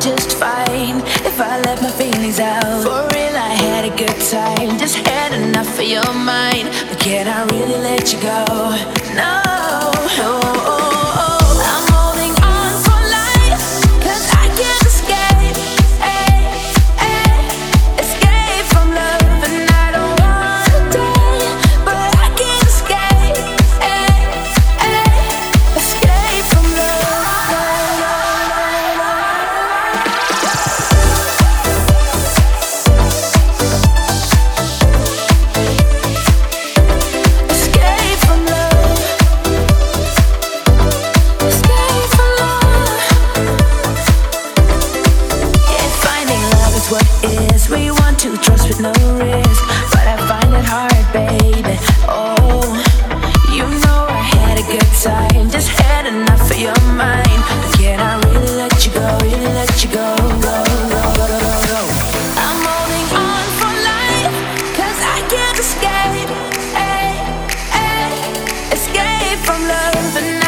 just fine if I let my feelings out. For real, I had a good time, just had enough of your mind. But can I really let you go? No. From life. Cause I had a good time. Just had enough of your mind. can't escape. Escape from love and